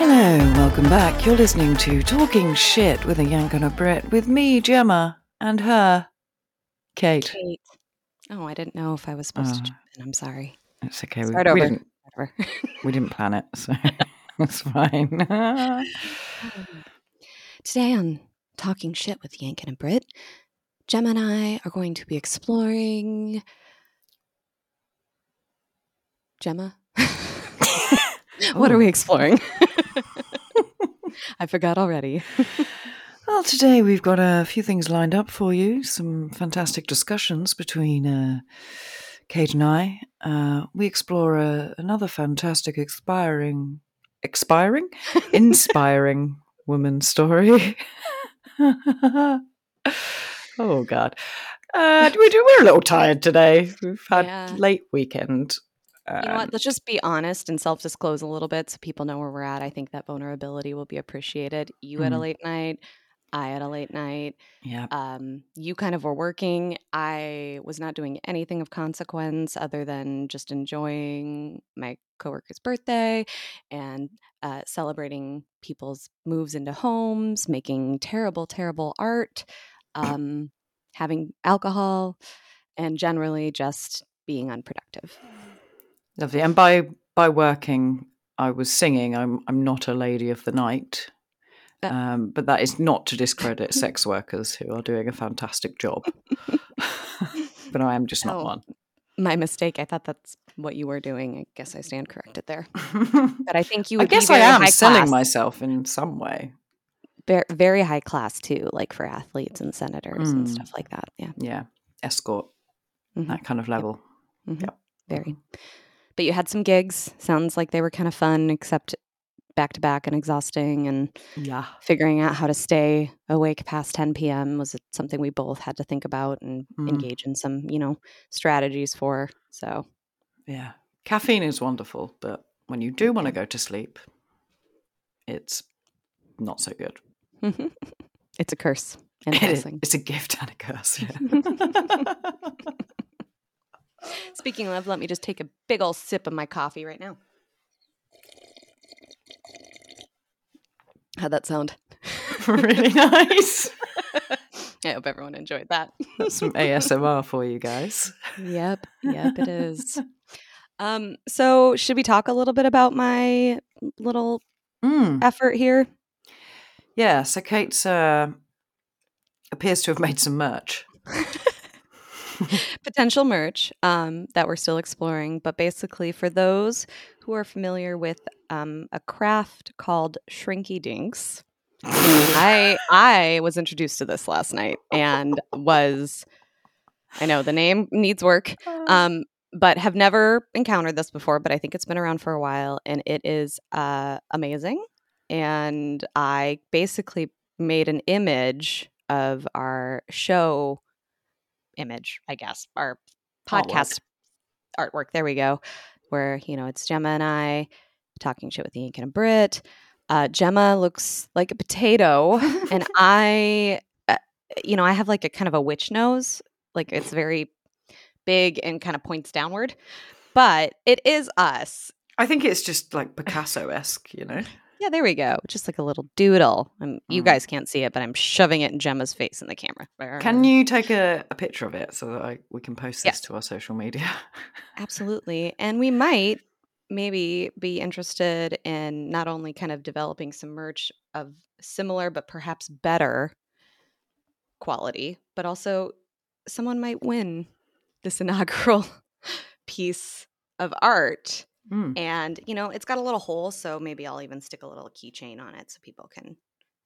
Hello, welcome back. You're listening to Talking Shit with a Yank and a Brit with me, Gemma, and her, Kate. Kate. Oh, I didn't know if I was supposed to Oh. jump in. I'm sorry. It's okay. We, Start we over. didn't we didn't plan it, so it's fine. Today on Talking Shit with Yankin and a Brit, Gemma and I are going to be exploring. Gemma? what are we exploring? I forgot already. well, today we've got a few things lined up for you. Some fantastic discussions between uh, Kate and I. Uh, we explore a, another fantastic, expiring, expiring, inspiring woman story. oh God, uh, we're a little tired today. We've had Yeah. late weekend. You know what? Let's just be honest and self disclose a little bit so people know where we're at. I think that vulnerability will be appreciated. You had a Mhm. late night. I had a late night. Yeah, um, you kind of were working. I was not doing anything of consequence other than just enjoying my coworker's birthday and uh, celebrating people's moves into homes, making terrible, terrible art, um, having alcohol, and generally just being unproductive. lovely. And by by working, I was singing. I'm I'm not a lady of the night. Um, but that is not to discredit sex workers who are doing a fantastic job. but I am just not Oh. one. My mistake. I thought that's what you were doing. I guess I stand corrected there. But I think you I guess I am selling class. myself in some way. Ver- very high class too, like for athletes and senators and Mm. stuff like that. Yeah, Yeah, escort, Mhm. that kind of level. Mhm. Yep. very. But you had some gigs. Sounds like they were kind of fun, except back to back and exhausting. And Yeah. figuring out how to stay awake past 10 p.m. was something we both had to think about and Mm. engage in some, you know, strategies for. So Yeah. Caffeine is wonderful, but when you do want to go to sleep, it's not so good. it's a curse and It is-. It's a gift and a curse. Yeah. Speaking of, let me just take a big old sip of my coffee right now. How'd that sound? really nice. I hope everyone enjoyed that. That's some ASMR for you guys. Yep, yep, it is. Um, so should we talk a little bit about my little Mm. effort here? Yeah, so Kate's uh, appears to have made some merch. Potential merch um, that we're still exploring, but basically, for those who are familiar with um, a craft called Shrinky Dinks, I I was introduced to this last night and was I know the name needs work, um, but have never encountered this before. But I think it's been around for a while, and it is uh, amazing. And I basically made an image of our show image, I guess, our Artwork. podcast artwork. There we go. Where you know it's Gemma and I talking shit with the Ink and a Brit. Uh, Gemma looks like a potato, and I, uh, you know, I have like a kind of a witch nose. Like it's very big and kind of points downward, but it is us. I think it's just like Picasso esque, you know? Yeah, there we go. Just like a little doodle. Um, you Mm. guys can't see it, but I'm shoving it in Gemma's face in the camera. Can you take a, a picture of it so that I, we can post this to our social media? Absolutely. And we might maybe be interested in not only kind of developing some merch of similar but perhaps better quality, but also someone might win this inaugural piece of art. Mm. And, you know, it's got a little hole, so maybe I'll even stick a little keychain on it so people can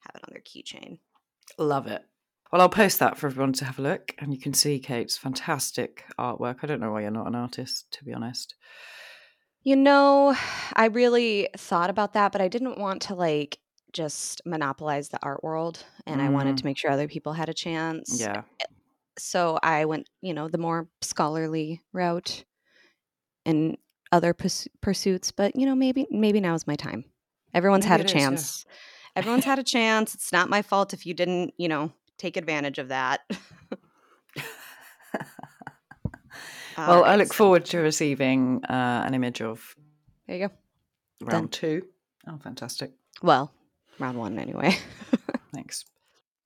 have it on their keychain. Love it. Well, I'll post that for everyone to have a look, and you can see Kate's fantastic artwork. I don't know why you're not an artist, to be honest. You know, I really thought about that, but I didn't want to like just monopolize the art world and I wanted Mm. to make sure other people had a chance. Yeah. So I went, you know, the more scholarly route and other purs- pursuits, but you know, maybe maybe now is my time. Everyone's Maybe had a it is, yeah. chance. Everyone's had a chance. It's not my fault if you didn't, you know, take advantage of that. well, I look forward to receiving uh, an image of there you go. round Done. two. Oh, fantastic. Well, round one anyway. Thanks.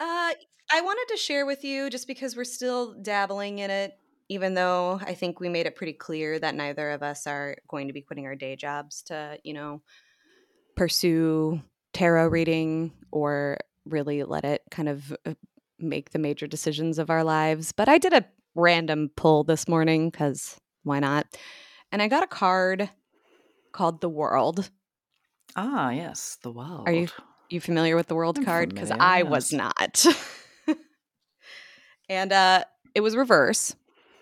Uh, I wanted to share with you just because we're still dabbling in it, even though I think we made it pretty clear that neither of us are going to be quitting our day jobs to, you know, pursue tarot reading or really let it kind of uh, make the major decisions of our lives. But I did a random pull this morning because why not? And I got a card called The World. Ah, yes, the world. Are you you familiar with the world I'm card? Because I was not. and uh, it was reverse,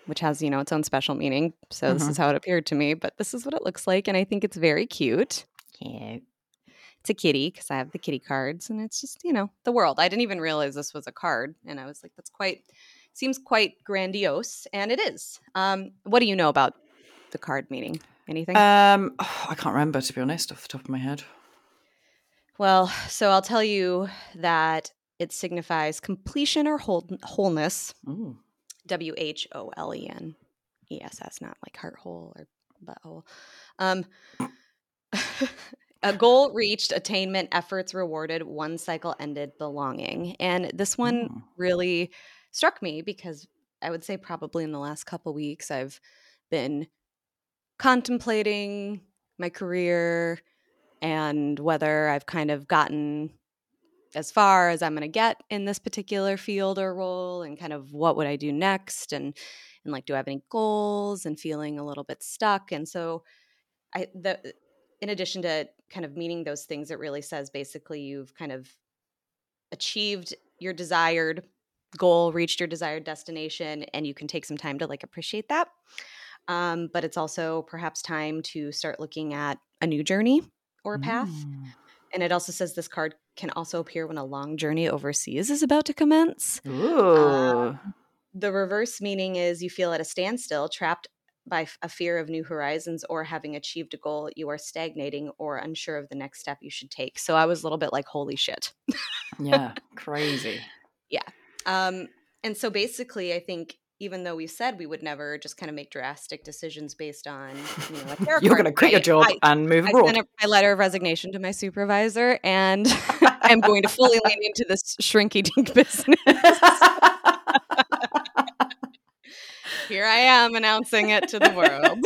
which has you know its own special meaning. So this Mhm. is how it appeared to me. But this is what it looks like, and I think it's very cute. Cute. It's a kitty because I have the kitty cards, and it's just you know the world. I didn't even realize this was a card, and I was like, that's quite seems quite grandiose, and it is. Um, what do you know about the card meaning? Anything? Um, I can't remember to be honest, off the top of my head. Well, so I'll tell you that it signifies completion or whole- wholeness. Ooh. W H O L E N E S S, not like heart hole or butthole. Um, a goal reached, attainment, efforts rewarded, one cycle ended, belonging. And this one Mm. really struck me because I would say probably in the last couple weeks I've been contemplating my career and whether I've kind of gotten as far as I'm going to get in this particular field or role and kind of what would I do next and and like do I have any goals and feeling a little bit stuck? And so I the in addition to kind of meaning those things it really says basically you've kind of achieved your desired goal reached your desired destination and you can take some time to like appreciate that. Um, but it's also perhaps time to start looking at a new journey or path. Mm. And it also says this card can also appear when a long journey overseas is about to commence. Ooh. The reverse meaning is you feel at a standstill, trapped by a fear of new horizons or having achieved a goal, you are stagnating or unsure of the next step you should take. So I was a little bit like, holy shit. yeah, crazy. Yeah. Um, and so basically, I think even though we said we would never just kind of make drastic decisions based on, you know, a tarot You're going to quit your job I, and move I abroad. sent a, my letter of resignation to my supervisor and I'm going to fully lean into this shrinky dink business. Here I am announcing it to the world.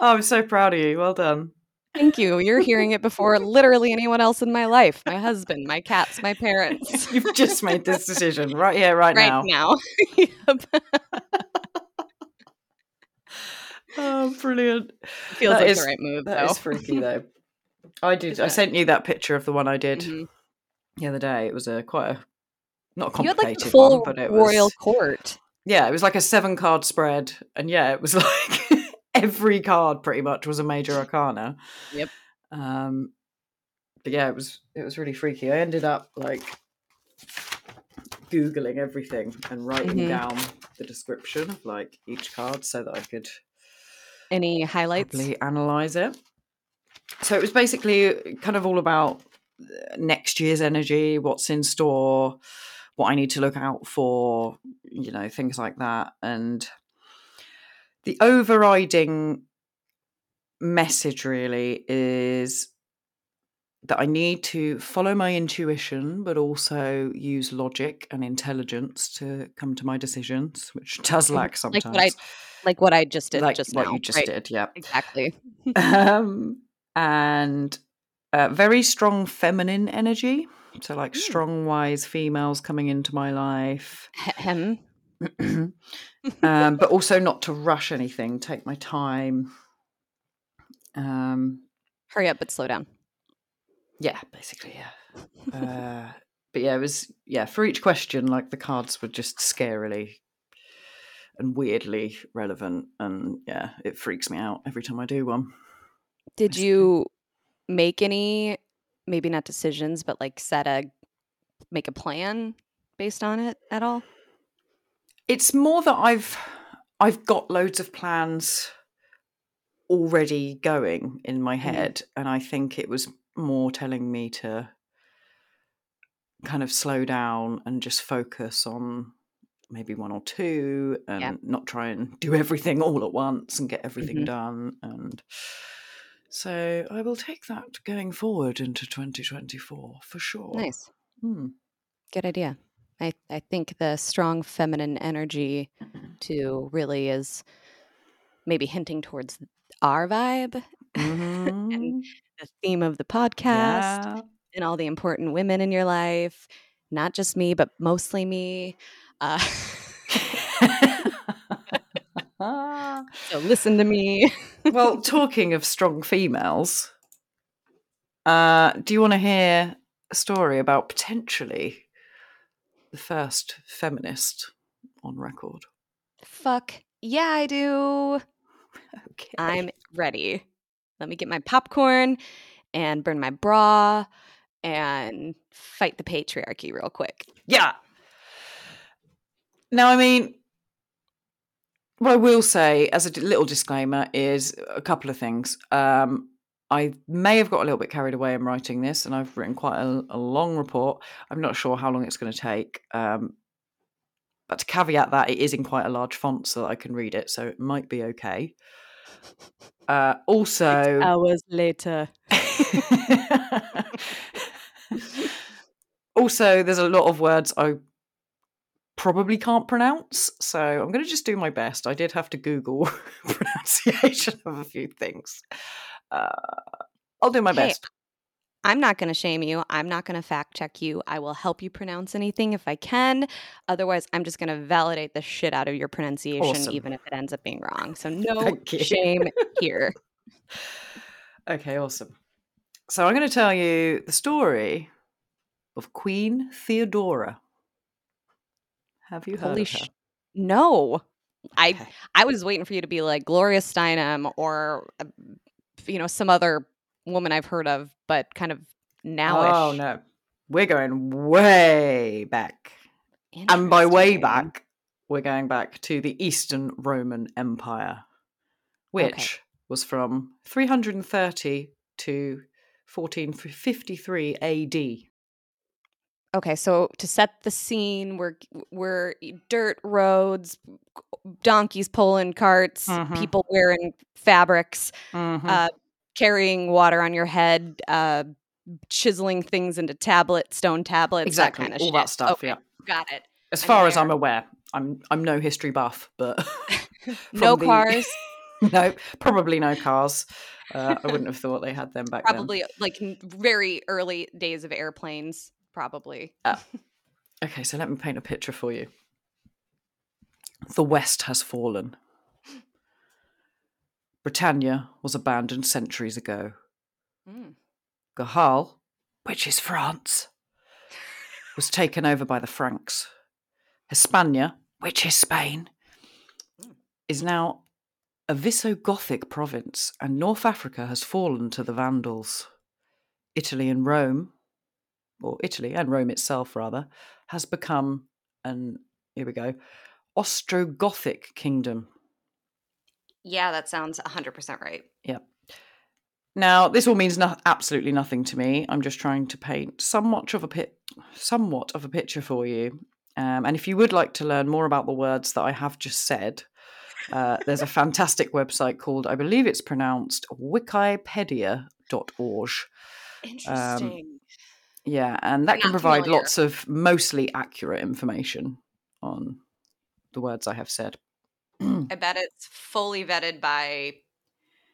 oh, I'm so proud of you. Well done. Thank you. You're hearing it before literally anyone else in my life my husband, my cats, my parents. You've just made this decision right here, right, right now. Right now. Oh, brilliant. Feels That like is- the right move, That though. is freaky, though. I did. Isn't I it? sent you that picture of the one I did Mhm. the other day. It was a quite a not a You had complicated like full one, but it was royal court. yeah, it was like a seven card spread, and yeah, it was like every card pretty much was a major arcana. Yep. Um, but yeah, it was it was really freaky. I ended up like googling everything and writing Mhm. down the description of like each card so that I could Any highlights? analyze it. So it was basically kind of all about next year's energy, what's in store, what I need to look out for, you know, things like that. And the overriding message really is that I need to follow my intuition, but also use logic and intelligence to come to my decisions, which does lack sometimes. Like what I like what I just did like just what now. you just right? did, yeah Exactly. um, and uh, very strong feminine energy. So, like Mm. strong, wise females coming into my life, Hem. um, but also not to rush anything. Take my time. Um, Hurry up, but slow down. yeah, basically, yeah. Uh, but yeah, it was yeah. For each question, like the cards were just scarily and weirdly relevant, and yeah, it freaks me out every time I do one. Did Basically. you make any maybe not decisions, but like set a make a plan based on it at all? It's more that I've I've got loads of plans already going in my Mhm. head, and I think it was more telling me to kind of slow down and just focus on maybe one or two and Yeah. not try and do everything all at once and get everything Mhm. done and so I will take that going forward into 2024 for sure. Nice. Hmm. Good idea. I, I think the strong feminine energy too really is maybe hinting towards our vibe, Mhm. the theme of the podcast, Yeah. and all the important women in your life. Not just me, but mostly me. Uh, so listen to me. well, talking of strong females, uh, do you want to hear a story about potentially the first feminist on record? Fuck yeah, I do. Okay. I'm ready. Let me get my popcorn and burn my bra and fight the patriarchy real quick. Yeah. Now, I mean, what I will say as a little disclaimer is a couple of things. Um, I may have got a little bit carried away in writing this, and I've written quite a, a long report. I'm not sure how long it's going to take. Um, but to caveat that, it is in quite a large font so that I can read it, so it might be okay. Uh, also, Hours later. also, there's a lot of words I probably can't pronounce, so I'm going to just do my best. I did have to Google pronunciation of a few things. Uh, I'll do my Hey, best. I'm not going to shame you. I'm not going to fact check you. I will help you pronounce anything if I can. Otherwise, I'm just going to validate the shit out of your pronunciation, Awesome. even if it ends up being wrong. So, no shame here. Okay, awesome. So I'm going to tell you the story of Queen Theodora. Have you heard Holy of her? sh- No. I Okay. I was waiting for you to be like Gloria Steinem or uh, you know some other woman I've heard of, but kind of oh, nowish. Oh no, we're going way back, and by way back, we're going back to the Eastern Roman Empire, which was from 330 to 1453 AD. Okay, so to set the scene, we're we're dirt roads, donkeys pulling carts, Mhm. people wearing fabrics, Mhm. uh, carrying water on your head, uh, chiseling things into tablet, stone tablets, exactly, that kind of all shit. that stuff. Yeah. got it. As I'm far as. I'm aware, I'm I'm no history buff, but No the- cars, no, probably no cars. Uh, I wouldn't have thought they had them back then. probably like very early days of airplanes, probably. Okay, so let me paint a picture for you. The West has fallen. Britannia was abandoned centuries ago. Mm. Gaul, which is France, was taken over by the Franks. Hispania, which is Spain, is now a Visigothic province, and North Africa has fallen to the Vandals. Italy and Rome, or Italy and Rome itself, rather, has become an, here we go, Ostrogothic kingdom. Yeah, that sounds 100% right. Yeah. Now, this all means no- absolutely nothing to me. I'm just trying to paint somewhat of a pit, somewhat of a picture for you. Um, and if you would like to learn more about the words that I have just said, uh, there's a fantastic website called, I believe it's pronounced wikipedia.org. Interesting. Yeah, and that can provide familiar. lots of mostly accurate information on the words I have said. I bet it's fully vetted by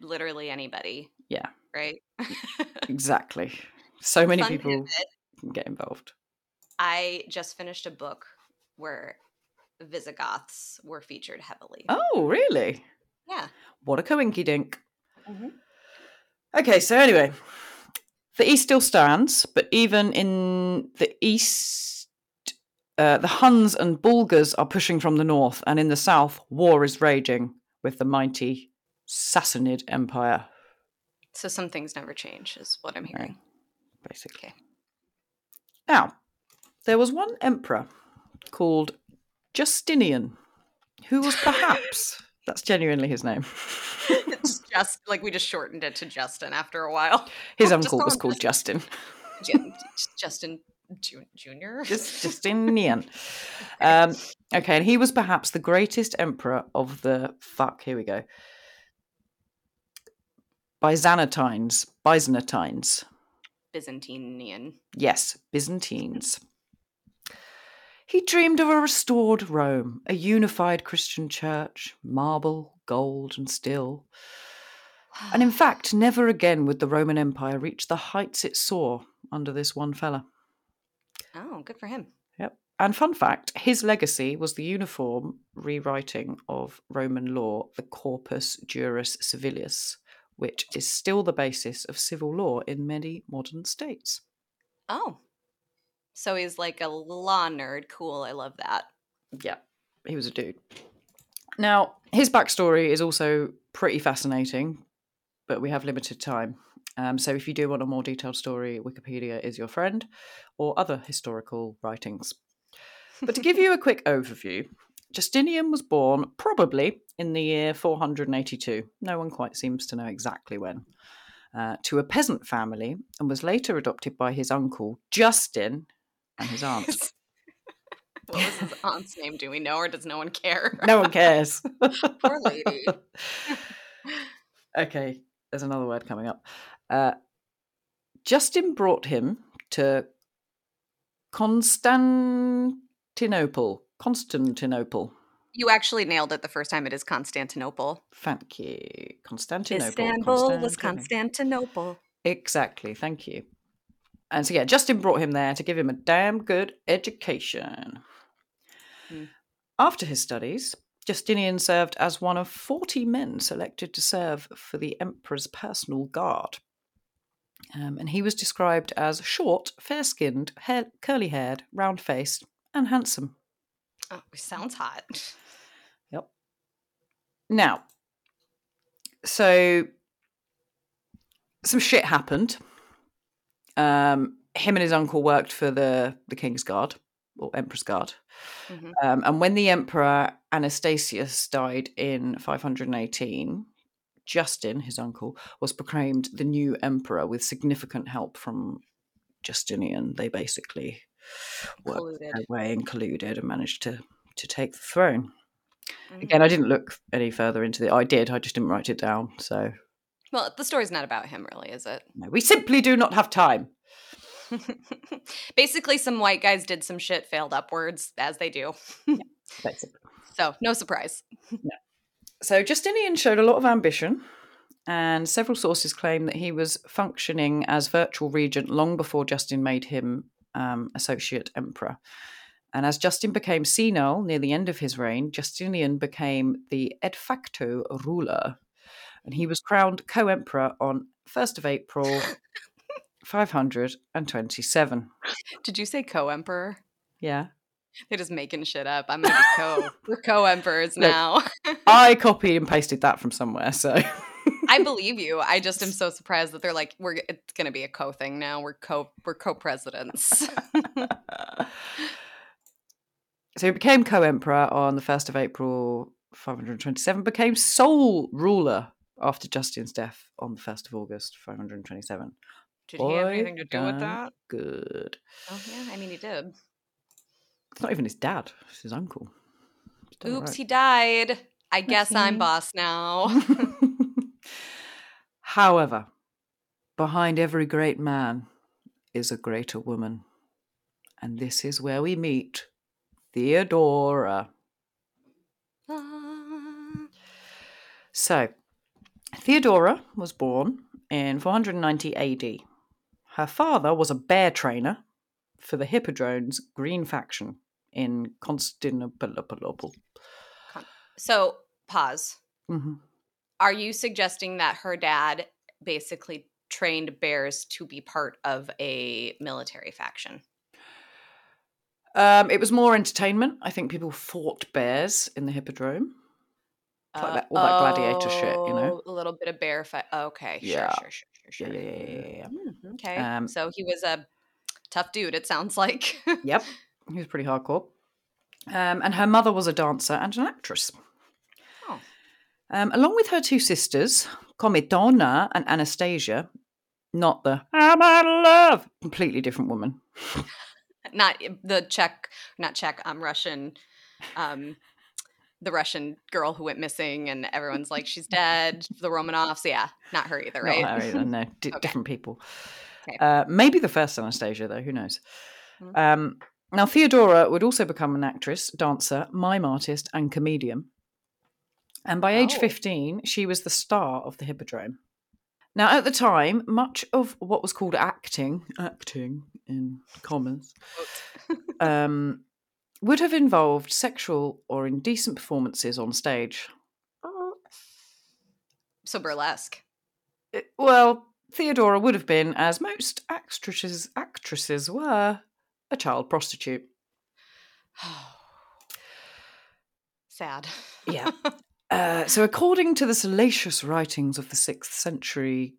literally anybody. Yeah. Right? exactly. So many Fun people get involved. I just finished a book where Visigoths were featured heavily. Oh, really? Yeah. What a coinky dink. Mhm. Okay, so anyway, the East still stands, but even in the East, uh, the Huns and Bulgars are pushing from the north, and in the south, war is raging with the mighty Sassanid Empire, So some things never change, is what I'm hearing. basically. Okay. Now, there was one emperor called Justinian, who was perhaps, that's genuinely his name. it's just like we just shortened it to Justin after a while. His Just uncle was called Justin. Ju- Justin Junior. Just Justinian. Um, okay, and he was perhaps the greatest emperor of the fuck. Here we go. Byzantines. Byzantines. Byzantinian. Yes, Byzantines. He dreamed of a restored Rome, a unified Christian church, marble, gold, and steel. And in fact, never again would the Roman Empire reach the heights it saw under this one fella. oh, good for him. Yep. And fun fact his legacy was the uniform rewriting of Roman law, the Corpus Juris Civilis, which is still the basis of civil law in many modern states. Oh, so he's like a law nerd. Cool. I love that. Yeah, he was a dude. Now, his backstory is also pretty fascinating, but we have limited time. Um, so if you do want a more detailed story, Wikipedia is your friend, or other historical writings. But to give you a quick overview, Justinian was born probably in the year 482. No one quite seems to know exactly when. Uh, to a peasant family and was later adopted by his uncle Justin and his aunt. what was his aunt's name? Do we know, or does no one care? no one cares. Poor lady. okay, there's another word coming up. Uh, Justin brought him to Constantinople. Constantinople. You actually nailed it the first time. It is Constantinople. Thank you. Constantinople. Istanbul was Constantinople. Constantinople. Exactly. Thank you. And so, yeah, Justin brought him there to give him a damn good education. Hmm. After his studies, Justinian served as one of 40 men selected to serve for the emperor's personal guard. Um, and he was described as short, fair skinned, hair- curly haired, round faced, and handsome. Oh, sounds hot. Yep. Now, so some shit happened. Um, him and his uncle worked for the the king's guard or emperor's guard, Mhm. um, and when the emperor Anastasius died in 518, Justin, his uncle, was proclaimed the new emperor with significant help from Justinian. They basically worked their way and colluded and managed to to take the throne. Mhm. Again, I didn't look any further into it. I did, I just didn't write it down. So Well, the story's not about him, really, is it? no, we simply do not have time. Basically, some white guys did some shit, failed upwards, as they do. Basically. So, no surprise. So Justinian showed a lot of ambition, and several sources claim that he was functioning as virtual regent long before Justin made him um, associate emperor. And as Justin became senile near the end of his reign, Justinian became the de facto ruler, and he was crowned co-emperor on 1st of April 527. Did you say co emperor? Yeah. They're just making shit up. I'm going to be co. We're co emperors Look. now. I copied and pasted that from somewhere, so I believe you. I just am so surprised that they're like, we're it's going to be a co thing now. We're co we're co presidents. so he became co-emperor on the 1st of April 527, became sole ruler after Justin's death on the 1st of August 527. Did he have anything to do with that? Good. Oh yeah, I mean he did. It's not even his dad, it's his uncle. He's done it Oops, right. he died. I guess I'm boss now. However, behind every great man is a greater woman. And this is where we meet Theodora. Ah. So, Theodora was born in 490 AD. Her father was a bear trainer for the Hippodrome's Green faction in Constantinople. so pause. Mhm. Are you suggesting that her dad basically trained bears to be part of a military faction? Um, it was more entertainment. I think people fought bears in the Hippodrome. It's like that- all that gladiator shit, you know? Oh, A little bit of bear fight. Okay, Yeah. sure, sure, sure, sure, Yeah, yeah, yeah, yeah, yeah. Hmm, okay, Um, so he was a tough dude. It sounds like. Yep, he was pretty hardcore. Um, and her mother was a dancer and an actress. Oh. Um, along with her two sisters, Comitona and Anastasia, not the I'm out of love, completely different woman. not the Czech, not Czech, I'm um, Russian, um, the Russian girl who went missing, and everyone's like, she's dead. The Romanovs, yeah, not her either, right? Not her either. No, d- Okay. different people. Okay. Uh, maybe the first Anastasia, though. Who knows? Mhm. Um, now, Theodora would also become an actress, dancer, mime artist, and comedian. And by age Oh. 15, she was the star of the Hippodrome. Now, at the time, much of what was called acting, acting in commas, um, would have involved sexual or indecent performances on stage. so burlesque. Uh, Well, Theodora would have been, as most actresses actresses were, a child prostitute. Sad. Yeah. Uh, so, according to the salacious writings of the sixth century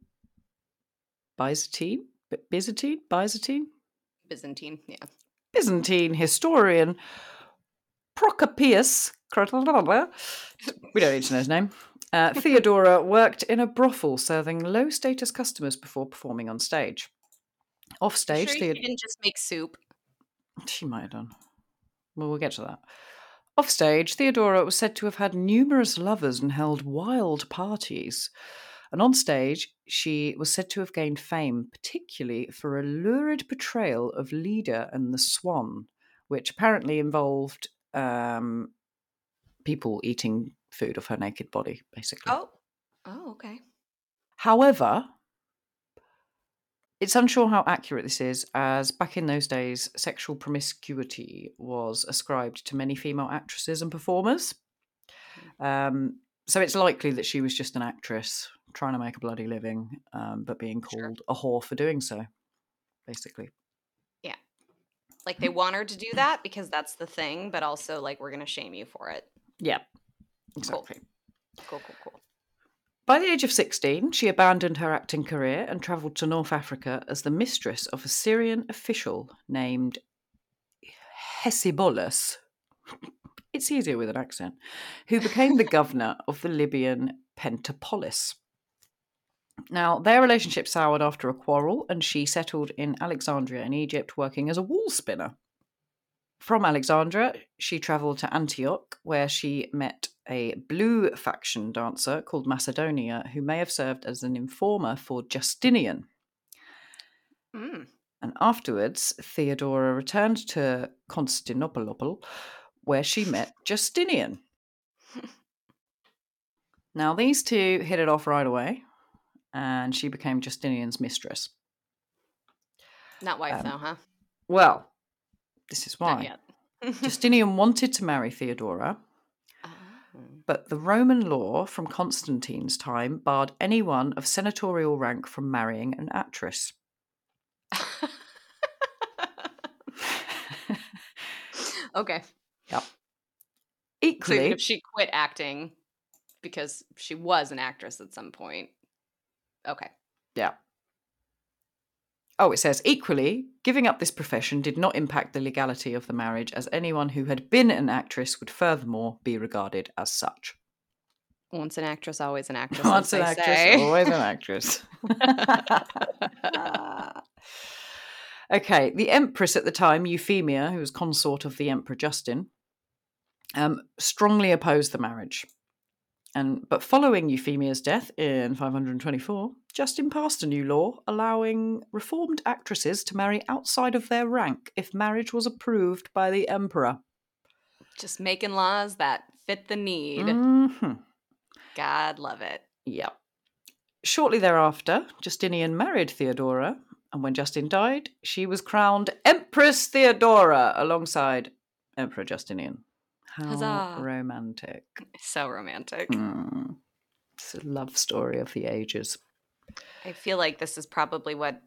Byzantine, Byzantine, Byzantine, Byzantine, yeah. Byzantine historian Procopius, we don't need to know his name. Uh, Theodora worked in a brothel serving low status customers before performing on stage. Off stage, sure Theod- didn't just make soup. She might have done. Well, we'll get to that. Off stage, Theodora was said to have had numerous lovers and held wild parties. And on stage, she was said to have gained fame, particularly for a lurid portrayal of Leda and the Swan, which apparently involved um, people eating food of her naked body, basically. Oh. Oh, okay. However, it's unsure how accurate this is, as back in those days, sexual promiscuity was ascribed to many female actresses and performers. Um, so it's likely that she was just an actress trying to make a bloody living, um, but being Sure. called a whore for doing so, basically. Yeah. Like they want her to do that because that's the thing, but also like we're gonna shame you for it. Yeah, exactly. Cool, cool, cool. By the age of 16, she abandoned her acting career and travelled to North Africa as the mistress of a Syrian official named Hecebolus. It's easier with an accent, who became the governor of the Libyan Pentapolis. Now, their relationship soured after a quarrel, and she settled in Alexandria in Egypt working as a wool spinner. From Alexandria, she travelled to Antioch, where she met a blue faction dancer called Macedonia, who may have served as an informer for Justinian. Mm. And afterwards, Theodora returned to Constantinople, where she met Justinian. Now, these two hit it off right away, and she became Justinian's mistress. Not wife Um, though, huh? Well, this is why. Justinian wanted to marry Theodora, Oh. but the Roman law from Constantine's time barred anyone of senatorial rank from marrying an actress. okay. So Equally, even if she quit acting because she was an actress at some point. Okay. Yeah. Oh, it says equally, giving up this profession did not impact the legality of the marriage, as anyone who had been an actress would furthermore be regarded as such. Once an actress, always an actress. Once an actress, always an actress. okay, the empress at the time, Euphemia, who was consort of the Emperor Justin, um, strongly opposed the marriage. And but following Euphemia's death in 524, Justin passed a new law allowing reformed actresses to marry outside of their rank if marriage was approved by the emperor. Just making laws that fit the need. Mhm. God love it. Yeah. Shortly thereafter, Justinian married Theodora, and when Justin died, she was crowned Empress Theodora alongside Emperor Justinian. How Huzzah. romantic. So romantic. Mm. It's a love story of the ages. I feel like this is probably what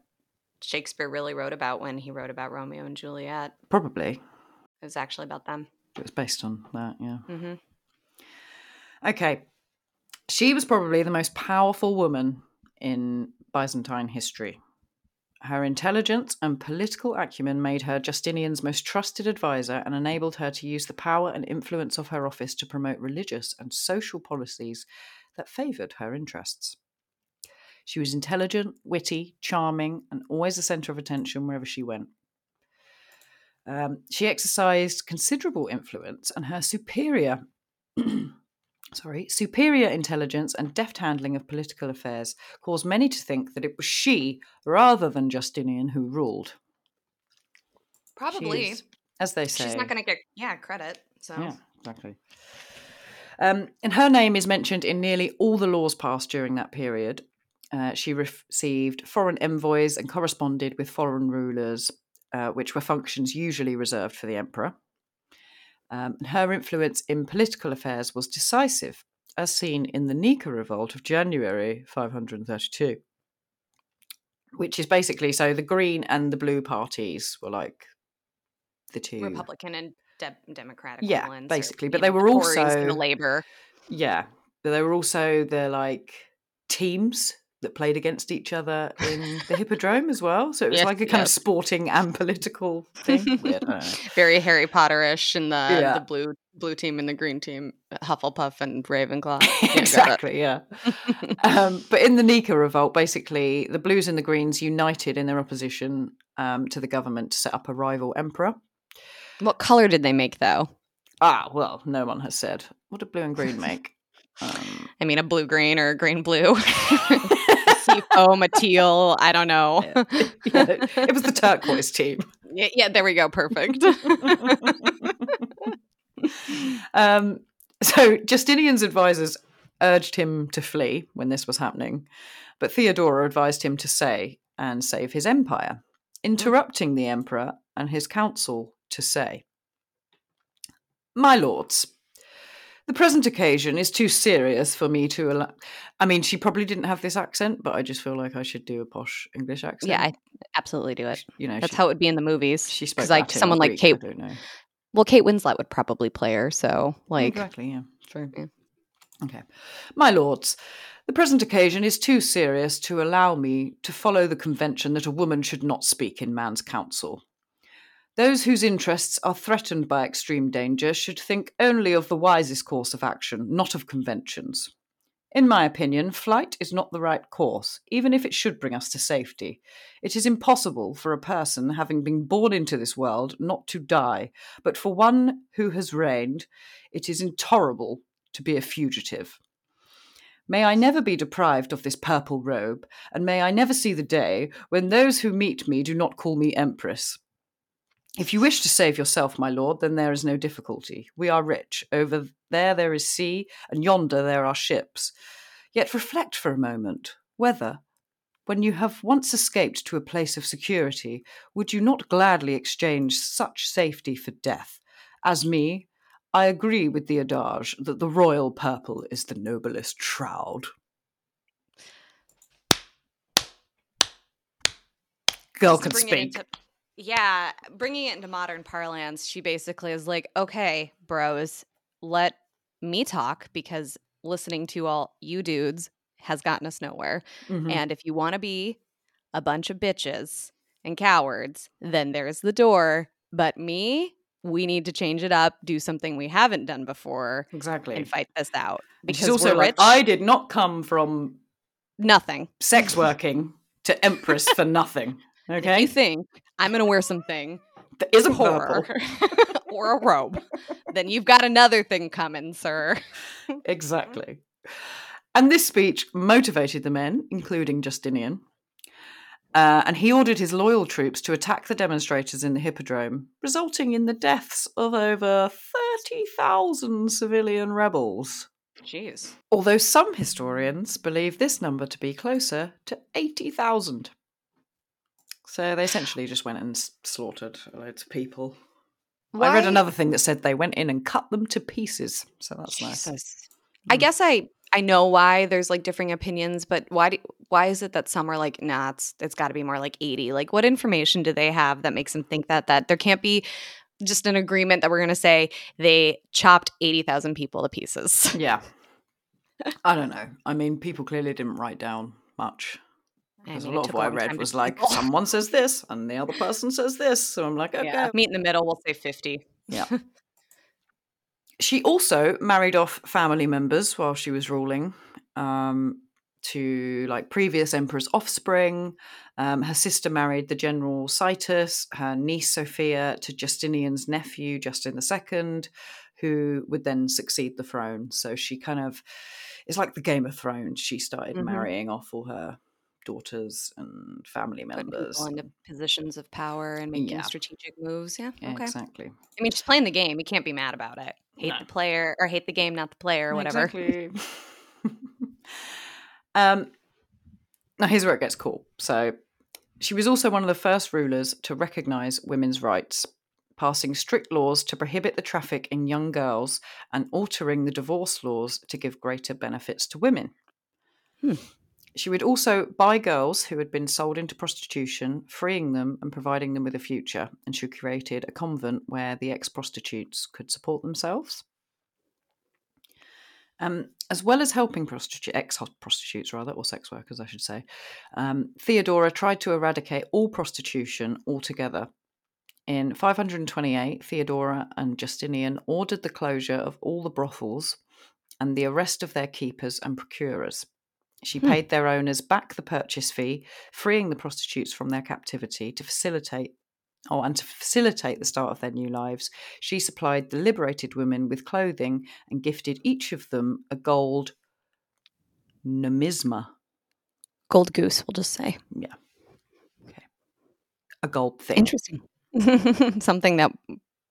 Shakespeare really wrote about when he wrote about Romeo and Juliet. Probably. It was actually about them. It was based on that, yeah. hmm Okay. She was probably the most powerful woman in Byzantine history. Her intelligence and political acumen made her Justinian's most trusted advisor and enabled her to use the power and influence of her office to promote religious and social policies that favoured her interests. She was intelligent, witty, charming, and always the centre of attention wherever she went. Um, she exercised considerable influence, and her superior, sorry, superior intelligence and deft handling of political affairs caused many to think that it was she rather than Justinian who ruled. Probably. is, as they say, She's not going to get yeah credit. So yeah, exactly. Um, and her name is mentioned in nearly all the laws passed during that period. Uh, she ref- received foreign envoys and corresponded with foreign rulers, uh, which were functions usually reserved for the emperor. Um, and her influence in political affairs was decisive, as seen in the Nika revolt of January 532, which is basically so the Green and the Blue parties were like the two. Republican and de- Democratic Yeah, ones, or, basically, you but they know, were the and the also- Labor. Yeah, but they were also the like teams that played against each other in the Hippodrome as well. So it was Yes, like a kind of sporting and political thing. Weird, I don't know. Very Harry Potterish, and the Yeah. the blue blue team and the green team, Hufflepuff and Ravenclaw. Yeah, exactly, yeah. um, but in the Nika revolt, basically, the Blues and the Greens united in their opposition um, to the government to set up a rival emperor. What color did they make though? Ah, well, no one has said. What did blue and green make? Um, I mean, a blue green or a green blue. Seafoam, a teal. I don't know. yeah, it was the turquoise team. yeah, yeah, there we go. Perfect. um, so Justinian's advisors urged him to flee when this was happening, but Theodora advised him to stay and save his empire, interrupting the emperor and his council to say, My lords, the present occasion is too serious for me to allow. I mean, she probably didn't have this accent, but I just feel like I should do a posh English accent. yeah, I absolutely do it. you know, That's she, how it would be in the movies. she spoke like someone like Greek, Kate, I don't know. well, Kate Winslet would probably play her. So like, exactly, yeah, true. Yeah. Okay, my lords, the present occasion is too serious to allow me to follow the convention that a woman should not speak in man's council. Those whose interests are threatened by extreme danger should think only of the wisest course of action, not of conventions. In my opinion, flight is not the right course, even if it should bring us to safety. It is impossible for a person having been born into this world not to die, but for one who has reigned, it is intolerable to be a fugitive. May I never be deprived of this purple robe, and may I never see the day when those who meet me do not call me Empress. If you wish to save yourself, my lord, then there is no difficulty. We are rich. Over there there is sea, and yonder there are ships. Yet reflect for a moment whether, when you have once escaped to a place of security, would you not gladly exchange such safety for death? As me, I agree with the adage that the royal purple is the noblest shroud. Girl just can speak. Yeah, bringing it into modern parlance, she basically is like, okay, bros, let me talk because listening to all you dudes has gotten us nowhere. Mhm. And if you want to be a bunch of bitches and cowards, then there's the door. But me, we need to change it up, do something we haven't done before, Exactly. and fight this out. And she's Because also like. I did not come from nothing. sex working to Empress for nothing. If you think I'm going to wear something that isn't purple. or a robe, then you've got another thing coming, sir. Exactly. And this speech motivated the men, including Justinian. Uh, and he ordered his loyal troops to attack the demonstrators in the Hippodrome, resulting in the deaths of over 30,000 civilian rebels. Jeez. Although some historians believe this number to be closer to 80,000. So they essentially just went and slaughtered loads of people. I read another thing that said they went in and cut them to pieces. So that's nice. Jesus. I Mm. guess I I know why there's like differing opinions, but why do, why is it that some are like, nah, it's it's got to be more like 80? Like, what information do they have that makes them think that that there can't be just an agreement that we're going to say they chopped 80,000 people to pieces? Yeah. I don't know. I mean, people clearly didn't write down much. Because a mean, lot of what I read was like, people. someone says this and the other person says this. So I'm like, okay. Yeah, meet in the middle. We'll say 50. Yeah. She also married off family members while she was ruling um, to like previous emperor's offspring. Um, her sister married the general Sittas, her niece Sophia to Justinian's nephew Justin II, who would then succeed the throne. So she kind of it's like the Game of Thrones. She started Mhm. marrying off all her daughters and family Putting members. people into positions of power and making Yeah. strategic moves. Yeah. Yeah, Okay. Exactly. I mean, she's playing the game. You can't be mad about it. Hate No. the player or hate the game, not the player, or whatever. Exactly. um, now here's where it gets cool. So she was also one of the first rulers to recognise women's rights, passing strict laws to prohibit the traffic in young girls and altering the divorce laws to give greater benefits to women. Hmm. She would also buy girls who had been sold into prostitution, freeing them and providing them with a future. And she created a convent where the ex prostitutes could support themselves. Um, as well as helping prostitu- ex prostitutes, rather, or sex workers, I should say, um, Theodora tried to eradicate all prostitution altogether. In 528, Theodora and Justinian ordered the closure of all the brothels and the arrest of their keepers and procurers. She Hmm. paid their owners back the purchase fee, freeing the prostitutes from their captivity to facilitate or and to facilitate the start of their new lives. She supplied the liberated women with clothing and gifted each of them a gold nomisma, Gold goose, we'll just say. Yeah. Okay. A gold thing. Interesting. Something that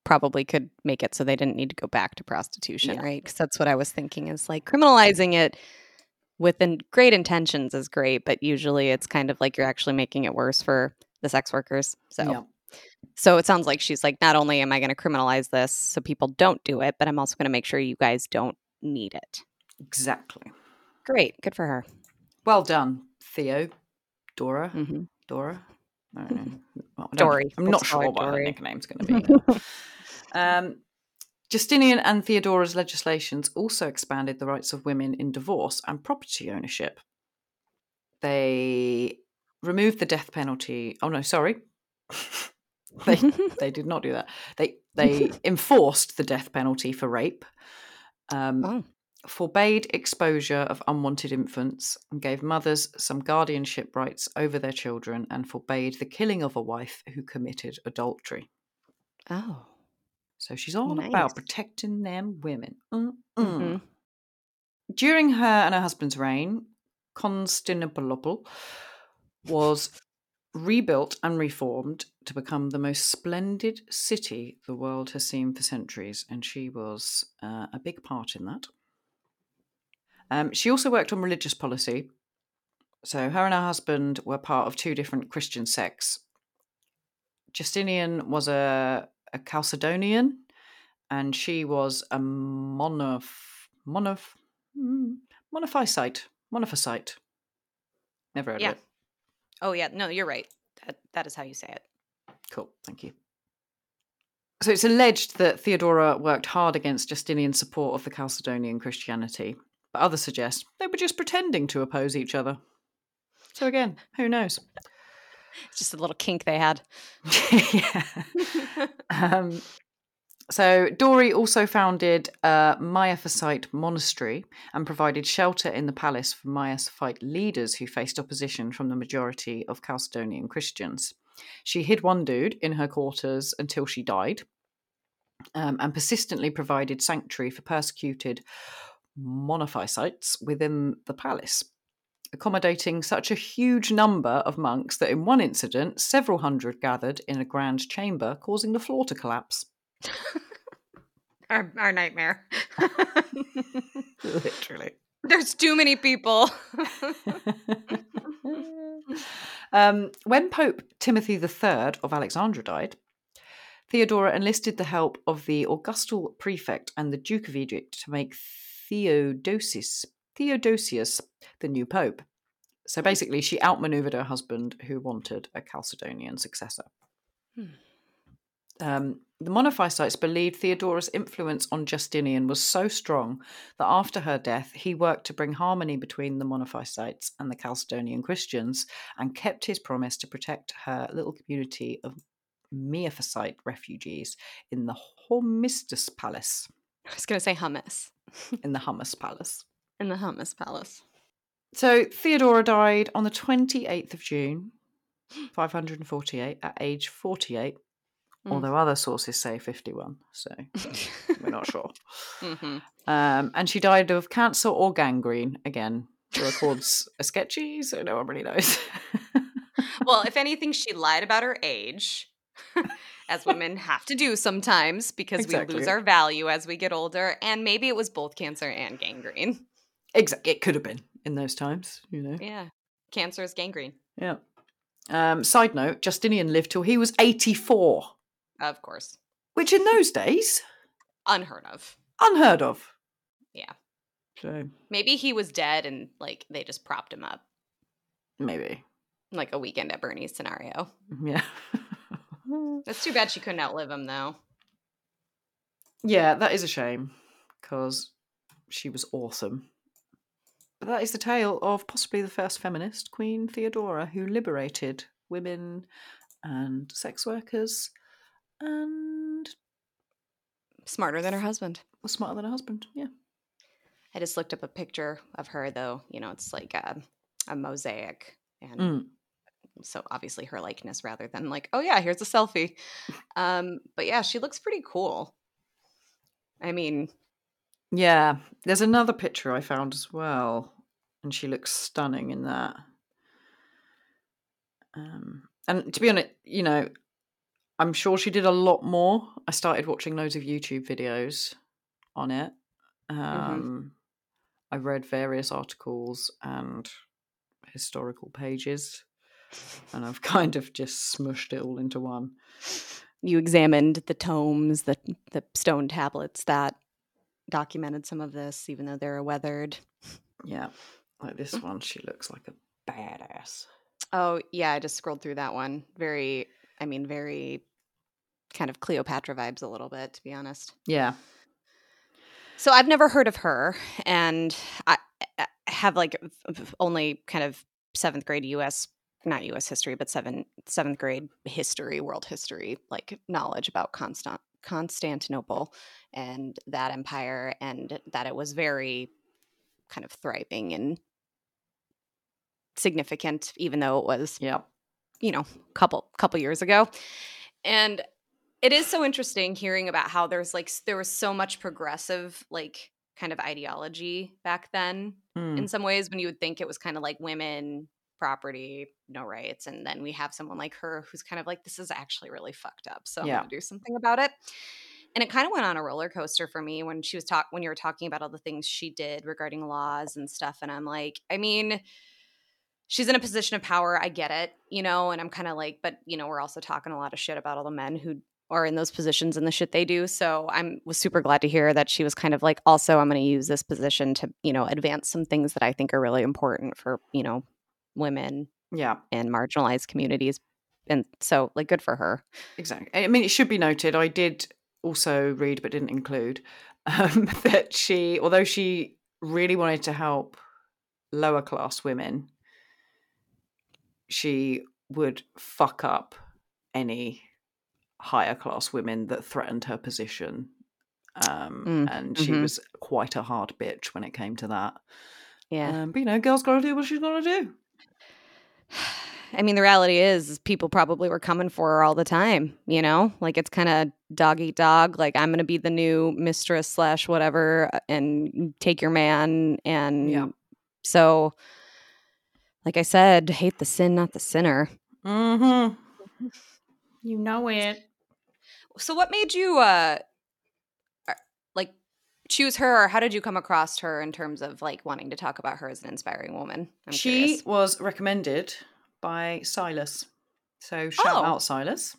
probably could make it so they didn't need to go back to prostitution, Yeah. right? Because that's what I was thinking is like criminalizing it with in- great intentions is great, but usually it's kind of like you're actually making it worse for the sex workers. So, Yeah. so it sounds like she's like, not only am I going to criminalize this so people don't do it, but I'm also going to make sure you guys don't need it. Exactly. Great, good for her. Well done, Theo. Dora. hmm Dora. I don't know. Well, I don't- Dory. I'm We'll not sure her what her Dory. nickname's going to be. um, Justinian and Theodora's legislations also expanded the rights of women in divorce and property ownership. They removed the death penalty. Oh no, sorry. they they did not do that. They they enforced the death penalty for rape. Um, oh, forbade exposure of unwanted infants and gave mothers some guardianship rights over their children and forbade the killing of a wife who committed adultery. oh. So she's all Nice. about protecting them women. Mm-mm. Mhm. During her and her husband's reign, Constantinople was rebuilt and reformed to become the most splendid city the world has seen for centuries, and she was uh, a big part in that. Um, she also worked on religious policy. So her and her husband were part of two different Christian sects. Justinian was a, a Chalcedonian, and she was a monoph, monoph, mm, monophysite. Monophysite. Never heard Yeah. of it. Oh yeah, no, you're right. That that is how you say it. Cool, thank you. So it's alleged that Theodora worked hard against Justinian's support of the Chalcedonian Christianity, but others suggest they were just pretending to oppose each other. So again, who knows? It's just a little kink they had. yeah. Um, so Dory also founded a Miaphysite monastery and provided shelter in the palace for Miaphysite leaders who faced opposition from the majority of Chalcedonian Christians. She hid one dude in her quarters until she died, um, and persistently provided sanctuary for persecuted monophysites within the palace accommodating such a huge number of monks that in one incident, several hundred gathered in a grand chamber, causing the floor to collapse. Our, our nightmare. Literally. There's too many people. um, when Pope Timothy III of Alexandria died, Theodora enlisted the help of the Augustal prefect and the Duke of Egypt to make Theodosius, Theodosius the new pope. So basically, she outmaneuvered her husband, who wanted a Chalcedonian successor. Hmm. Um, the Monophysites believed Theodora's influence on Justinian was so strong that after her death, he worked to bring harmony between the Monophysites and the Chalcedonian Christians and kept his promise to protect her little community of Miaphysite refugees in the Hormisdas Palace, I was gonna say hummus in the Hummus Palace. In the hummus palace. So Theodora died on the 28th of June, 548, at age 48. Mm. Although other sources say 51, so we're not sure. Mhm. Um, and she died of cancer or gangrene. Again, the records are sketchy, so no one really knows. Well, if anything, she lied about her age, as women have to do sometimes because we lose our value as we get older. And maybe it was both cancer and gangrene. Exactly, it could have been in those times, you know. Yeah. Cancer is gangrene, Yeah. Um, side note: Justinian lived till he was 84, of course. which in those days Unheard of. unheard of. Yeah. So Maybe he was dead and like they just propped him up, maybe, like a weekend at Bernie's scenario. yeah. That's too bad she couldn't outlive him though. Yeah, that is a shame because she was awesome. But that is the tale of possibly the first feminist, Queen Theodora, who liberated women and sex workers and Smarter than her husband. was smarter than her husband. Yeah. I just looked up a picture of her though. You know, it's like a, a mosaic and Mm. so obviously her likeness rather than like, oh yeah, here's a selfie. Um, but yeah, she looks pretty cool. I mean, Yeah. There's another picture I found as well, and she looks stunning in that. Um, and to be honest, you know, I'm sure she did a lot more. I started watching loads of YouTube videos on it. Um, I read various articles and historical pages, and I've kind of just smushed it all into one. you examined the tomes, the the stone tablets that documented some of this, even though they're weathered. Yeah, like this mm. one, she looks like a badass. Oh yeah, I just scrolled through that one. Very, I mean, very kind of Cleopatra vibes a little bit, to be honest. Yeah, So I've never heard of her, and I I have like only kind of seventh grade U.S. not U.S. history, but seven seventh grade history, world history, like knowledge about Constant Constantinople and that empire, and that it was very kind of thriving and significant, even though it was yeah. you know, couple couple years ago. And it is so interesting hearing about how there's like there was so much progressive like kind of ideology back then Mm. in some ways when you would think it was kind of like women property no rights and then we have someone like her who's kind of like this is actually really fucked up so i'm gonna do something about it. And it kind of went on a roller coaster for me when she was talk when you were talking about all the things she did regarding laws and stuff and i'm like i mean she's in a position of power i get it you know and i'm kind of like but you know we're also talking a lot of shit about all the men who are in those positions and the shit they do so i'm was super glad to hear that she was kind of like also i'm going to use this position to you know advance some things that i think are really important for you know women Yeah, and marginalized communities and so like good for her exactly. I mean, it should be noted. I did also read, but didn't include, um, that she, although she really wanted to help lower class women, she would fuck up any higher class women that threatened her position. Um, Mm, and she mhm. was quite a hard bitch when it came to that. yeah Um, but you know, girl's got to do what she's got to do. I mean, the reality is, is people probably were coming for her all the time. You know, like it's kind of dog eat dog. Like I'm going to be the new mistress slash whatever, uh, and take your man. And Yeah. so, like I said, hate the sin, not the sinner. Mm-hmm. You know it. So, what made you, uh, like, choose her, or how did you come across her in terms of like wanting to talk about her as an inspiring woman? I'm she curious. was recommended by Silas. So shout Oh. out Silas.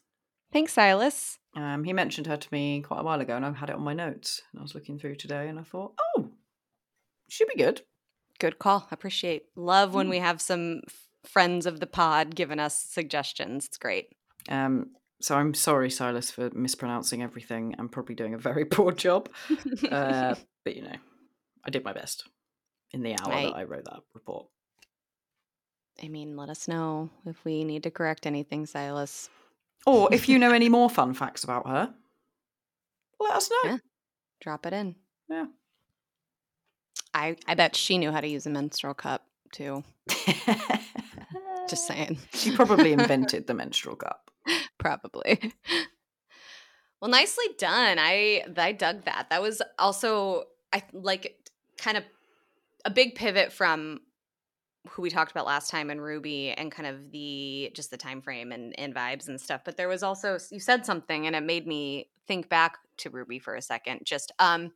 Thanks, Silas. Um, he mentioned her to me quite a while ago, and I had it on my notes. And I was looking through today, and I thought, oh, should be good. Good call. Appreciate. Love when Mm. we have some friends of the pod giving us suggestions. It's great. Um, so I'm sorry, Silas, for mispronouncing everything and probably doing a very poor job. Uh, but you know, I did my best in the hour Right. that I wrote that report. I mean, let us know if we need to correct anything, Silas. Or if you know any more fun facts about her, let us know. Yeah. Drop it in. Yeah. I, I bet she knew how to use a menstrual cup too. Just saying. She probably invented the menstrual cup. Probably. Well, nicely done. I I dug that. That was also I like kind of a big pivot from who we talked about last time in Ruby and kind of the just the time frame and, and vibes and stuff. But there was also you said something and it made me think back to Ruby for a second. Just um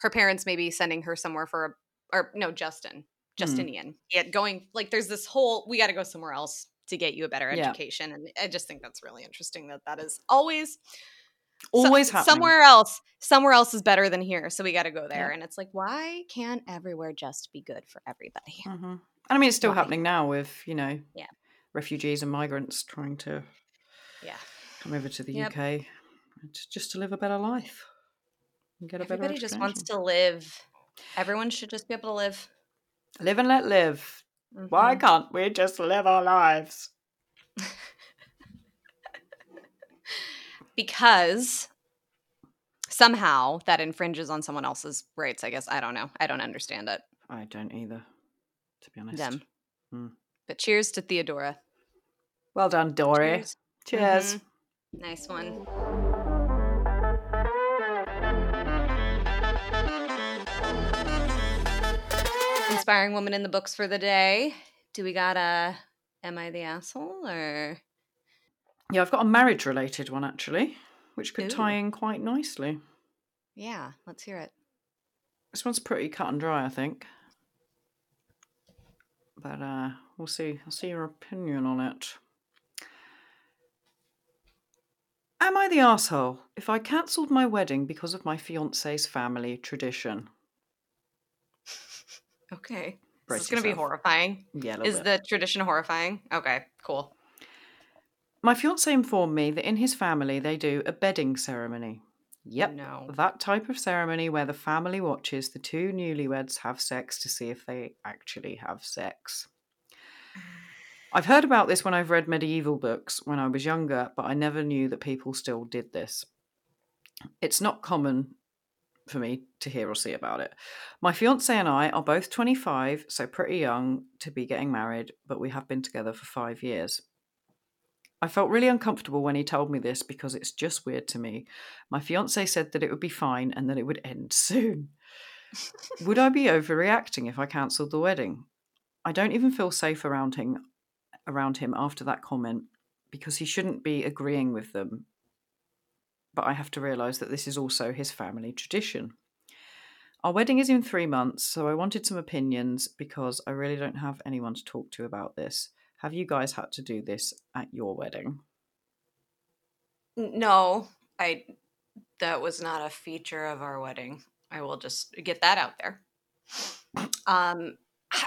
her parents maybe sending her somewhere for a or no, Justin. Justinian. Yeah, going like there's this whole we got to go somewhere else to get you a better Yeah. education and I just think that's really interesting that that is always Always so- somewhere else somewhere else is better than here so we got to go there Yeah. and it's like why can't everywhere just be good for everybody hmm And I mean, it's still Why? happening now with, you know, Yeah. refugees and migrants trying to yeah come over to the Yep. UK just to live a better life and get a better everybody just wants to live everyone should just be able to live live and let live. Why Mhm. can't we just live our lives? because somehow that infringes on someone else's rights i guess i don't know i don't understand it I don't either, to be honest. them Hmm. but cheers to theodora Well done, Dory. Cheers. Cheers. Mhm. nice one inspiring woman in the books for the day do we got a am i the asshole or Yeah, I've got a marriage related one actually, which could tie in quite nicely. yeah let's hear it This one's pretty cut and dry, I think. But uh we'll see. I'll see your opinion on it. Am I the asshole if I cancelled my wedding because of my fiance's family tradition? Okay Brace this is gonna be horrifying Yeah, a is bit. the tradition horrifying okay cool My fiance informed me that in his family they do a bedding ceremony. Yep. no That type of ceremony where the family watches the two newlyweds have sex to see if they actually have sex. I've heard about this when I've read medieval books when I was younger, but I never knew that people still did this. It's not common for me to hear or see about it. My fiance and I are both 25, so pretty young to be getting married, but we have been together for five years. I felt really uncomfortable when he told me this because it's just weird to me. My fiance said that it would be fine and that it would end soon. would I be overreacting if I cancelled the wedding? I don't even feel safe around him around him after that comment because he shouldn't be agreeing with them. But I have to realise that this is also his family tradition. Our wedding is in three months, so I wanted some opinions because I really don't have anyone to talk to about this. Have you guys had to do this at your wedding? No, I that was not a feature of our wedding. I will just get that out there. Um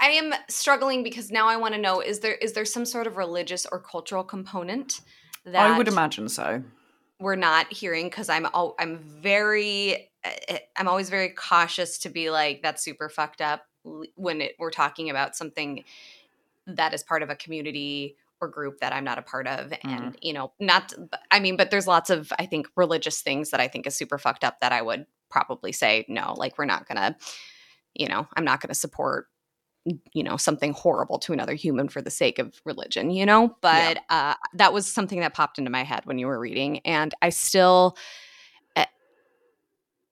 I am struggling because now I want to know is there is there some sort of religious or cultural component that I would imagine so. We're not hearing because I'm al- I'm very eh, I'm always very cautious to be like that's super fucked up when it, we're talking about something that is part of a community or group that I'm not a part of and you know not I mean but there's lots of I think religious things that I think is super fucked up that I would probably say no like we're not going to you know I'm not going to support you know something horrible to another human for the sake of religion you know? But uh that was something that popped into my head when you were reading and i still eh,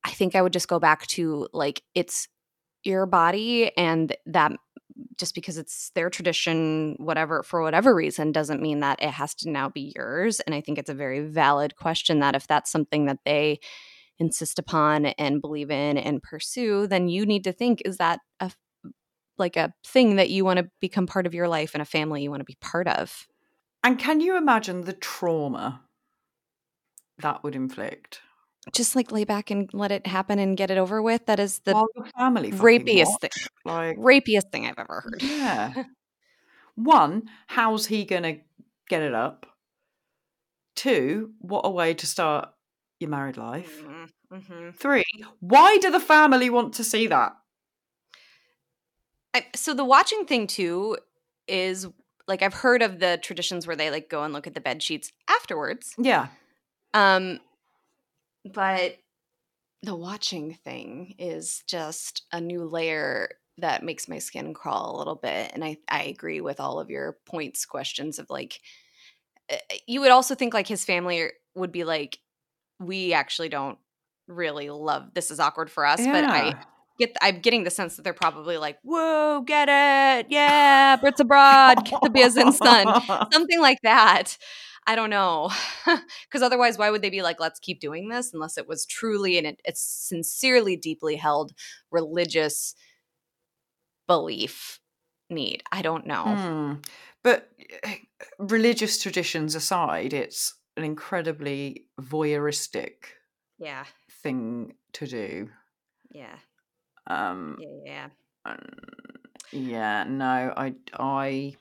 i think i would just go back to like it's your body and that just because it's their tradition whatever for whatever reason doesn't mean that it has to now be yours and i think it's a very valid question that if that's something that they insist upon and believe in and pursue then you need to think is that a like a thing that you want to become part of your life and a family you want to be part of. And can you imagine the trauma that would inflict? Just like lay back and let it happen and get it over with. That is the family rapiest thing, Like, rapiest thing I've ever heard. yeah. One, how's he gonna get it up? Two, what a way to start your married life. Mm-hmm. Three, why do the family want to see that? I, so the watching thing too is like I've heard of the traditions where they like go and look at the bed sheets afterwards. Yeah. Um, but the watching thing is just a new layer that makes my skin crawl a little bit. And I, I agree with all of your points, questions of like, uh, you would also think like his family would be like, we actually don't really love this is awkward for us, but I Get I'm getting the sense that they're probably like, whoa, get it, yeah, Brits abroad, get the Biazin done," something like that. I don't know, because otherwise, why would they be like, let's keep doing this unless it was truly and it, it's sincerely, deeply held religious belief need? I don't know. Hmm. But eh, religious traditions aside, it's an incredibly voyeuristic Yeah, thing to do. yeah, Um, yeah, yeah. um, yeah, no, I, I,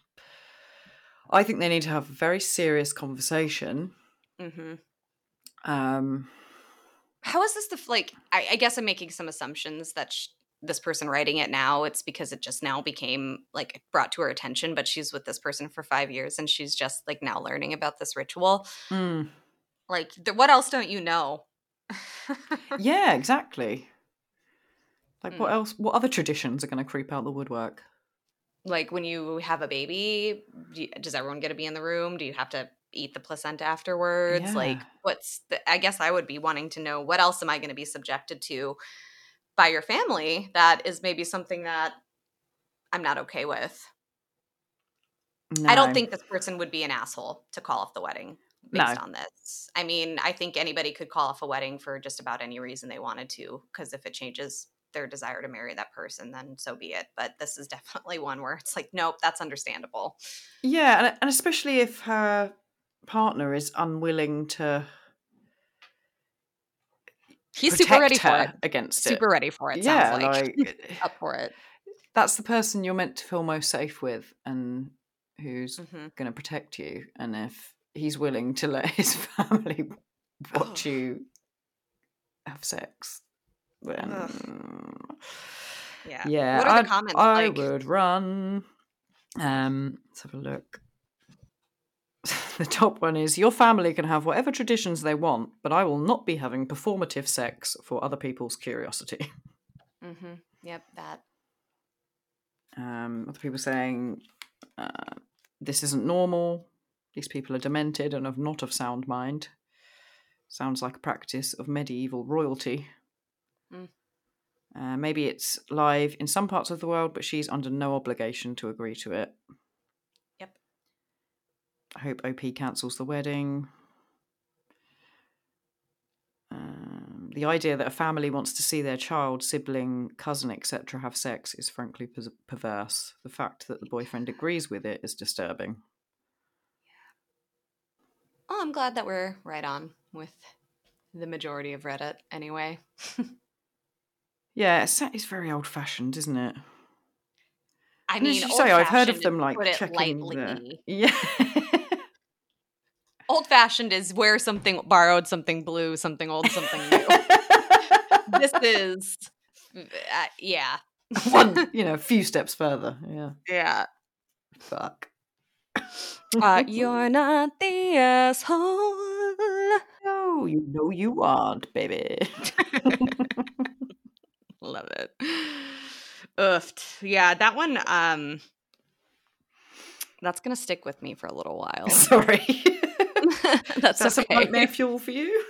I think they need to have a very serious conversation. Mm-hmm. Um, How is this the like? I, I guess I'm making some assumptions that sh- this person writing it now, it's because it just now became like brought to her attention. But she's with this person for five years, and she's just like now learning about this ritual. mm, Like, th- what else don't you know? yeah, exactly. Like, what Mm. else? What other traditions are going to creep out the woodwork? like when you have a baby, do you- does everyone get to be in the room? Do you have to eat the placenta afterwards? Like, what's the, I guess I would be wanting to know what else am I going to be subjected to by your family that is maybe something that I'm not okay with. I don't think this person would be an asshole to call off the wedding based No. on this. I mean, I think anybody could call off a wedding for just about any reason they wanted to, because if it changes their desire to marry that person, then so be it. But this is definitely one where it's like, nope, that's understandable. Yeah, and, and especially if her partner is unwilling to He's super ready for it. against Super it. ready for it. yeah, sounds like, like up for it. that's the person you're meant to feel most safe with, and who's hmm going to protect you. And if he's willing to let his family watch you have sex, then Yeah. yeah, What are I'd- the comments I like? would run. Um, let's have a look. the top one is your family can have whatever traditions they want, but I will not be having performative sex for other people's curiosity. hmm Yep. That. Um, other people saying uh, this isn't normal. These people are demented and of not of sound mind. Sounds like a practice of medieval royalty. Mm. Uh, maybe it's live in some parts of the world, but she's under no obligation to agree to it. Yep. I hope OP cancels the wedding. Um, the idea that a family wants to see their child, sibling, cousin, etc., have sex is frankly pers- perverse. The fact that the boyfriend agrees with it is disturbing. Oh, I'm glad that we're right on with the majority of Reddit. Anyway. Yeah, it's, very old fashioned, isn't it? I And as mean, you say, I've heard of them like put it checking the- lightly. Yeah. Old fashioned is wear something borrowed, something blue, something old, something new. this is, uh, yeah, one, you know, a few steps further. Yeah. yeah. Fuck. Uh, you're not the asshole. No, you know you aren't, baby. Love it. Oofed. Yeah, that one. Um, that's gonna stick with me for a little while. Sorry. that's That's okay. some nightmare fuel for you?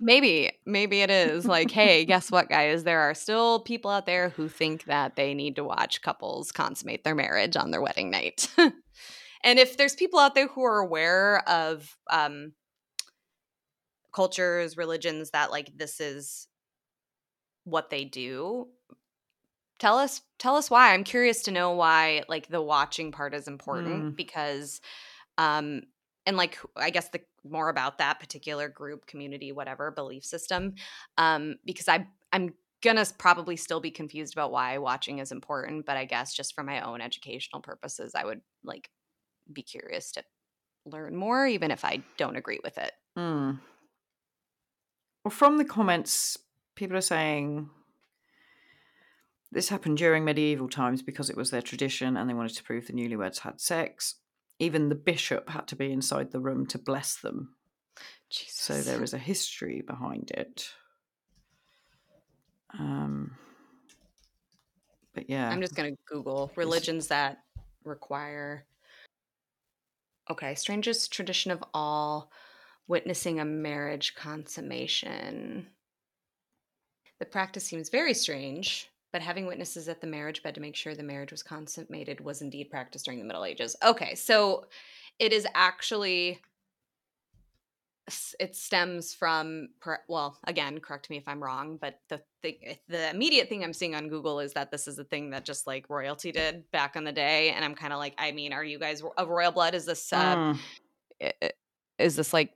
Maybe, maybe it is like, hey, guess what, guys? There are still people out there who think that they need to watch couples consummate their marriage on their wedding night. and if there's people out there who are aware of um, cultures, religions that like this is what they do, tell us tell us why. I'm curious to know why like the watching part is important Mm. because um and like i guess the more about that particular group community whatever belief system um because i i'm gonna probably still be confused about why watching is important but i guess just for my own educational purposes i would like be curious to learn more even if i don't agree with it Hmm. Well, from the comments, people are saying this happened during medieval times because it was their tradition and they wanted to prove the newlyweds had sex. Even the bishop had to be inside the room to bless them. Jesus. So there is a history behind it. Um, but yeah. I'm just gonna Google religions that require. Okay, strangest tradition of all, witnessing a marriage consummation. The practice seems very strange, but having witnesses at the marriage bed to make sure the marriage was consummated was indeed practiced during the Middle Ages. Okay, so it is actually it stems from well again correct me if i'm wrong but the thing the immediate thing i'm seeing on google is that this is a thing that just like royalty did back in the day and i'm kind of like i mean are you guys of royal blood is this uh, Mm. is this like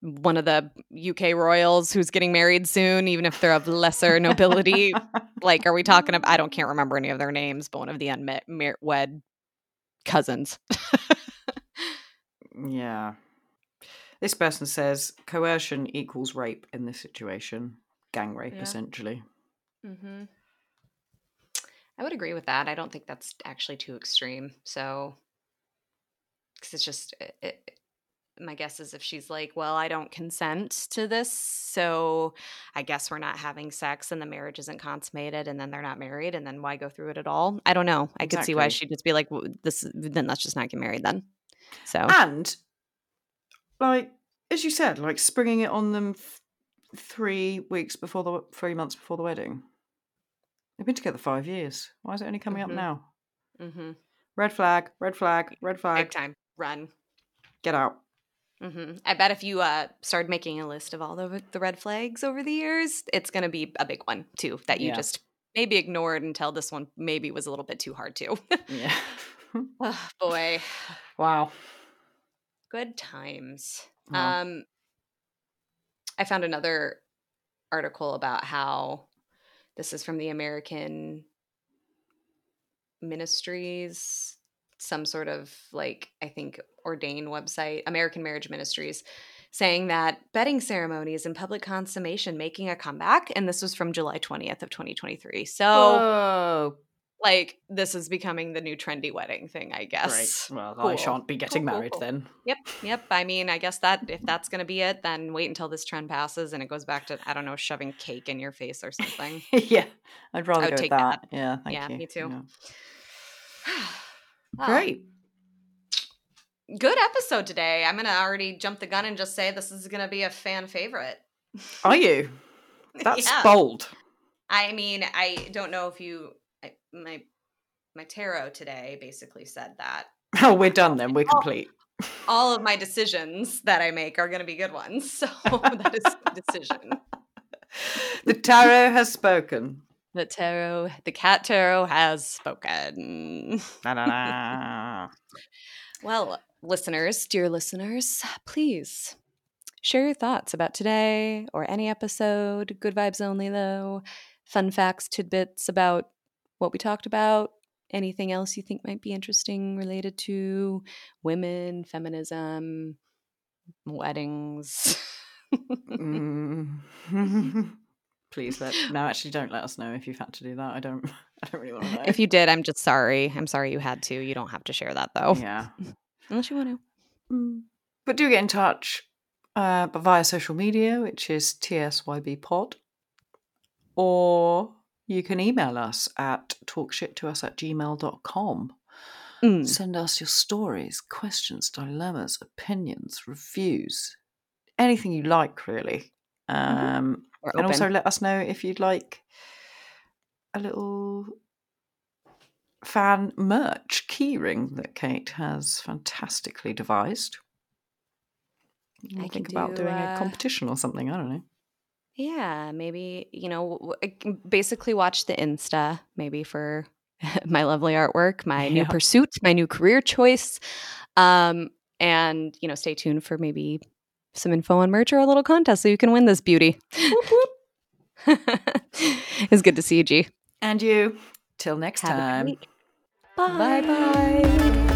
one of the UK royals who's getting married soon, even if they're of lesser nobility. like, are we talking about? I don't can't remember any of their names, but one of the unmet wed cousins. yeah. This person says coercion equals rape in this situation. Gang rape, Yeah. essentially. mm-hmm. I would agree with that. I don't think that's actually too extreme. So, because it's just it, it, my guess is if she's like, well, I don't consent to this, so I guess we're not having sex and the marriage isn't consummated and then they're not married and then why go through it at all? I don't know. I could see why she'd just be like, "W- this, then let's just not get married then. So, And, like, as you said, like springing it on them th- three weeks before the three months before the wedding. They've been together five years. Why is it only coming Mhm. up now? hmm Red flag, red flag, red big flag. time run. Get out. Hmm I bet if you uh, started making a list of all the, the red flags over the years, it's going to be a big one too that you Yeah. just maybe ignored until this one maybe was a little bit too hard too. Yeah. oh, boy, wow. good times. Wow. Um, I found another article about how this is from the American Ministries, some sort of like, I think, ordained website, American Marriage Ministries, saying that bedding ceremonies and public consummation making a comeback. And this was from July 20th of 2023. So, Whoa. like, this is becoming the new trendy wedding thing, I guess. Great. Well, I shan't be getting Cool, cool, married cool. then. Yep, yep. I mean, I guess that if that's going to be it, then wait until this trend passes and it goes back to I don't know, shoving cake in your face or something. yeah. I'd rather I would take that. that. Yeah, thank Yeah, you. me too. Yeah. Well, Great. good episode today. I'm going to already jump the gun and just say this is going to be a fan favorite. Are you? That's Yeah. bold. I mean, I don't know if you I, my my tarot today basically said that Oh, we're done then. We're Oh. complete. all of my decisions that I make are going to be good ones. So that is a decision. The tarot has spoken. The tarot, the cat tarot has spoken. Well, listeners, dear listeners, please share your thoughts about today or any episode. Good vibes only, though. Fun facts, tidbits about what we talked about. Anything else you think might be interesting related to women, feminism, weddings. Mm. Please let no. Actually, don't let us know if you've had to do that. I don't. I don't really want to know. if you did, I'm just sorry. I'm sorry you had to. You don't have to share that though, yeah. unless you want to. Mm. But do get in touch, uh, but via social media, which is TSYB Pod, or you can email us at talkshittous at gmail.com. Mm. Send us your stories, questions, dilemmas, opinions, reviews, anything you like, really. Um, We're and also let us know if you'd like a little fan merch keyring that Kate has fantastically devised. I think about do, doing uh, a competition or something. I don't know. Yeah, maybe, you know, w- I can basically watch the Insta maybe for my lovely artwork, my new pursuit, my new career choice. Um, and, you know, stay tuned for maybe some info on merch or a little contest so you can win this beauty. it's good to see you, G. And you, till next Have time. week. Bye bye.